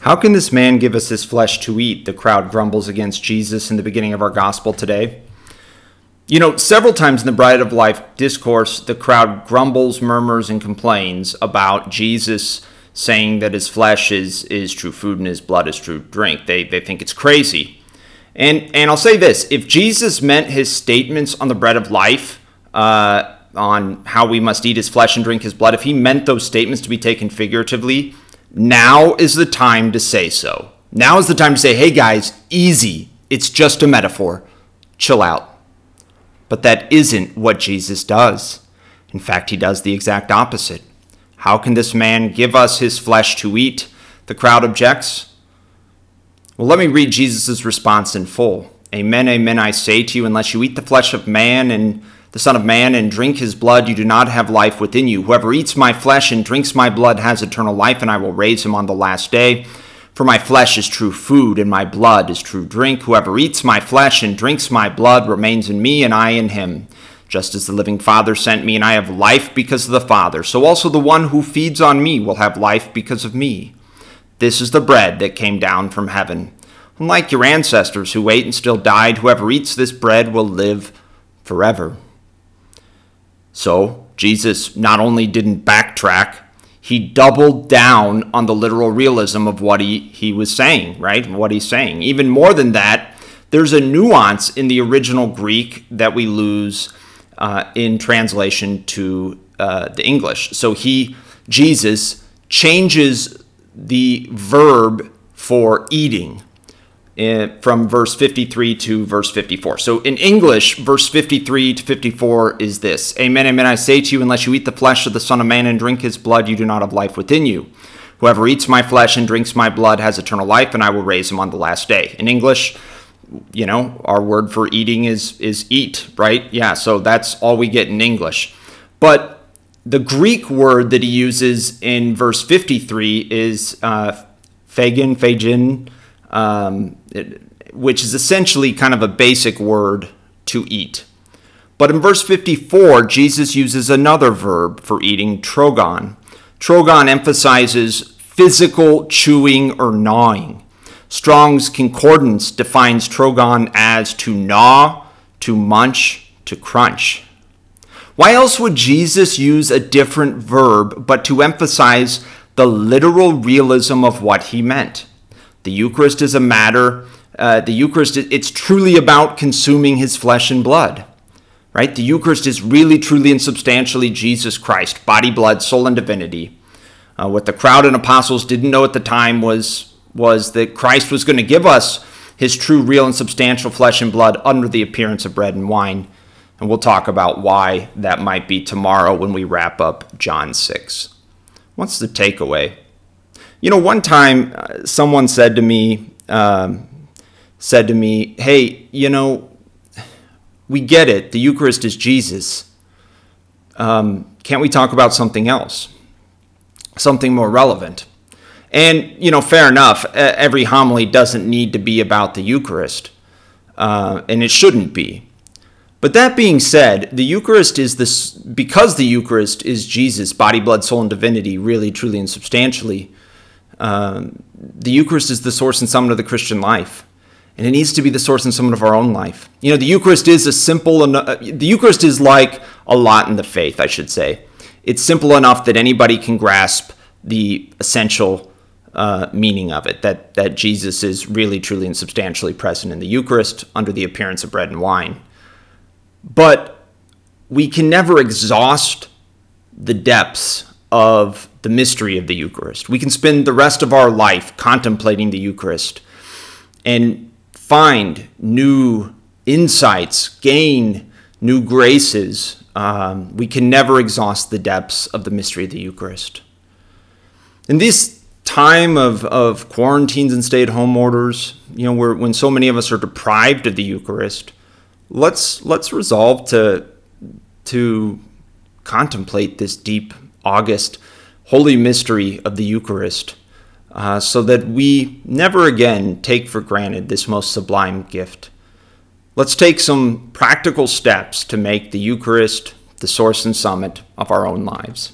How can this man give us his flesh to eat? The crowd grumbles against Jesus in the beginning of our gospel today. You know, several times in the Bread of Life discourse, the crowd grumbles, murmurs, and complains about Jesus saying that his flesh is, is true food and his blood is true drink. They, they think it's crazy. And, and I'll say this if Jesus meant his statements on the bread of life, uh, on how we must eat his flesh and drink his blood, if he meant those statements to be taken figuratively, now is the time to say so. Now is the time to say, hey guys, easy. It's just a metaphor. Chill out. But that isn't what Jesus does. In fact, he does the exact opposite. How can this man give us his flesh to eat? The crowd objects. Well, let me read Jesus' response in full. Amen, amen, I say to you, unless you eat the flesh of man and the Son of Man, and drink his blood, you do not have life within you. Whoever eats my flesh and drinks my blood has eternal life, and I will raise him on the last day. For my flesh is true food, and my blood is true drink. Whoever eats my flesh and drinks my blood remains in me, and I in him. Just as the living Father sent me, and I have life because of the Father, so also the one who feeds on me will have life because of me. This is the bread that came down from heaven. Unlike your ancestors who ate and still died, whoever eats this bread will live forever. So Jesus not only didn't backtrack, he doubled down on the literal realism of what he, he was saying, right? What he's saying. Even more than that, there's a nuance in the original Greek that we lose uh, in translation to uh, the English. So he, Jesus, changes the verb for eating from verse 53 to verse 54. So in English, verse 53 to 54 is this Amen, amen, I say to you, unless you eat the flesh of the Son of Man and drink his blood, you do not have life within you. Whoever eats my flesh and drinks my blood has eternal life, and I will raise him on the last day. In English, you know, our word for eating is is eat, right? Yeah, so that's all we get in English. But the Greek word that he uses in verse 53 is uh, phagin, phagin, um, it, which is essentially kind of a basic word to eat. But in verse 54, Jesus uses another verb for eating, trogon. Trogon emphasizes physical chewing or gnawing. Strong's Concordance defines trogon as to gnaw, to munch, to crunch. Why else would Jesus use a different verb but to emphasize the literal realism of what he meant? The Eucharist is a matter, uh, the Eucharist, it's truly about consuming his flesh and blood, right? The Eucharist is really, truly, and substantially Jesus Christ, body, blood, soul, and divinity. Uh, what the crowd and apostles didn't know at the time was, was that Christ was going to give us his true, real, and substantial flesh and blood under the appearance of bread and wine. And we'll talk about why that might be tomorrow when we wrap up John 6. What's the takeaway? You know, one time uh, someone said to me, um, said to me, "Hey, you know, we get it. The Eucharist is Jesus. Um, can't we talk about something else, something more relevant?" And you know, fair enough. Every homily doesn't need to be about the Eucharist, uh, and it shouldn't be. But that being said, the Eucharist is this because the Eucharist is Jesus' body, blood, soul, and divinity, really, truly, and substantially. Um, the Eucharist is the source and summit of the Christian life, and it needs to be the source and summit of our own life. You know, the Eucharist is a simple. Uh, the Eucharist is like a lot in the faith, I should say. It's simple enough that anybody can grasp the essential uh, meaning of it. That that Jesus is really, truly, and substantially present in the Eucharist under the appearance of bread and wine. But we can never exhaust the depths of the mystery of the Eucharist. We can spend the rest of our life contemplating the Eucharist and find new insights, gain new graces. Um, we can never exhaust the depths of the mystery of the Eucharist. In this time of, of quarantines and stay at home orders, you know, when so many of us are deprived of the Eucharist, let's, let's resolve to, to contemplate this deep august holy mystery of the Eucharist, uh, so that we never again take for granted this most sublime gift. Let's take some practical steps to make the Eucharist the source and summit of our own lives.